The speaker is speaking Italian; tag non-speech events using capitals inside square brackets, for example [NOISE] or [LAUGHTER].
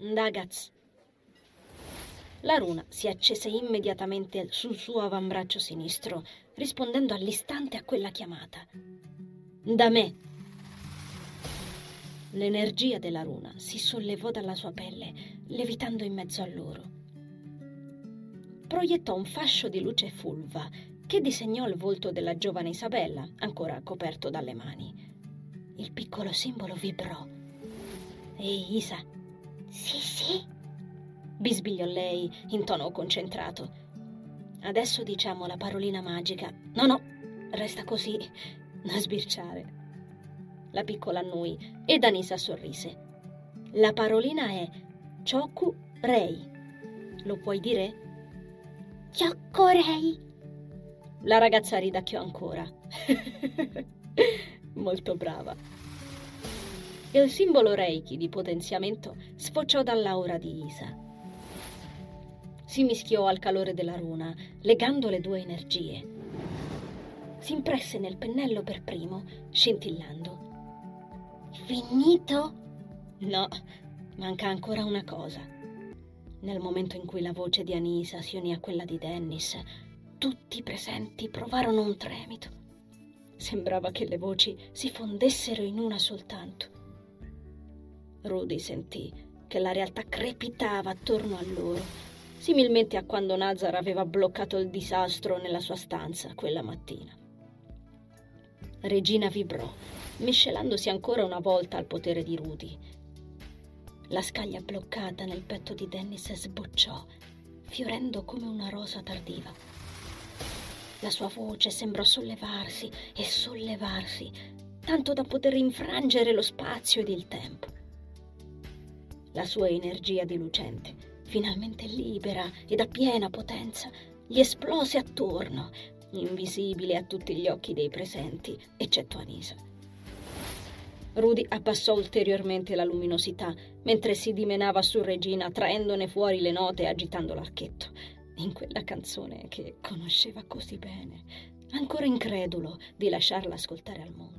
Dagaz. La runa si accese immediatamente sul suo avambraccio sinistro, rispondendo all'istante a quella chiamata. Da me. L'energia della runa si sollevò dalla sua pelle, levitando in mezzo a loro. Proiettò un fascio di luce fulva che disegnò il volto della giovane Isabella, ancora coperto dalle mani. Il piccolo simbolo vibrò. Ehi, Isa. Sì, sì, bisbigliò lei in tono concentrato. Adesso diciamo la parolina magica. No, no, resta così, non sbirciare. La piccola annui e Danisa sorrise. La parolina è Choku Rei. Lo puoi dire? Ciocco Rei. La ragazza ridacchiò ancora. [LAUGHS] Molto brava. Il simbolo Reiki di potenziamento sfociò dall'aura di Isa. Si mischiò al calore della runa, legando le due energie. Si impresse nel pennello per primo, scintillando. Finito? No, manca ancora una cosa. Nel momento in cui la voce di Anisa si unì a quella di Dennis, tutti i presenti provarono un tremito. Sembrava che le voci si fondessero in una soltanto. Rudy sentì che la realtà crepitava attorno a loro, similmente a quando Nazar aveva bloccato il disastro nella sua stanza quella mattina. Regina vibrò, miscelandosi ancora una volta al potere di Rudy. La scaglia bloccata nel petto di Dennis sbocciò, fiorendo come una rosa tardiva. La sua voce sembrò sollevarsi e sollevarsi, tanto da poter infrangere lo spazio ed il tempo. La sua energia di lucente, finalmente libera ed a piena potenza, gli esplose attorno, invisibile a tutti gli occhi dei presenti, eccetto Anisa. Rudy abbassò ulteriormente la luminosità mentre si dimenava su Regina, traendone fuori le note e agitando l'archetto in quella canzone che conosceva così bene, ancora incredulo di lasciarla ascoltare al mondo.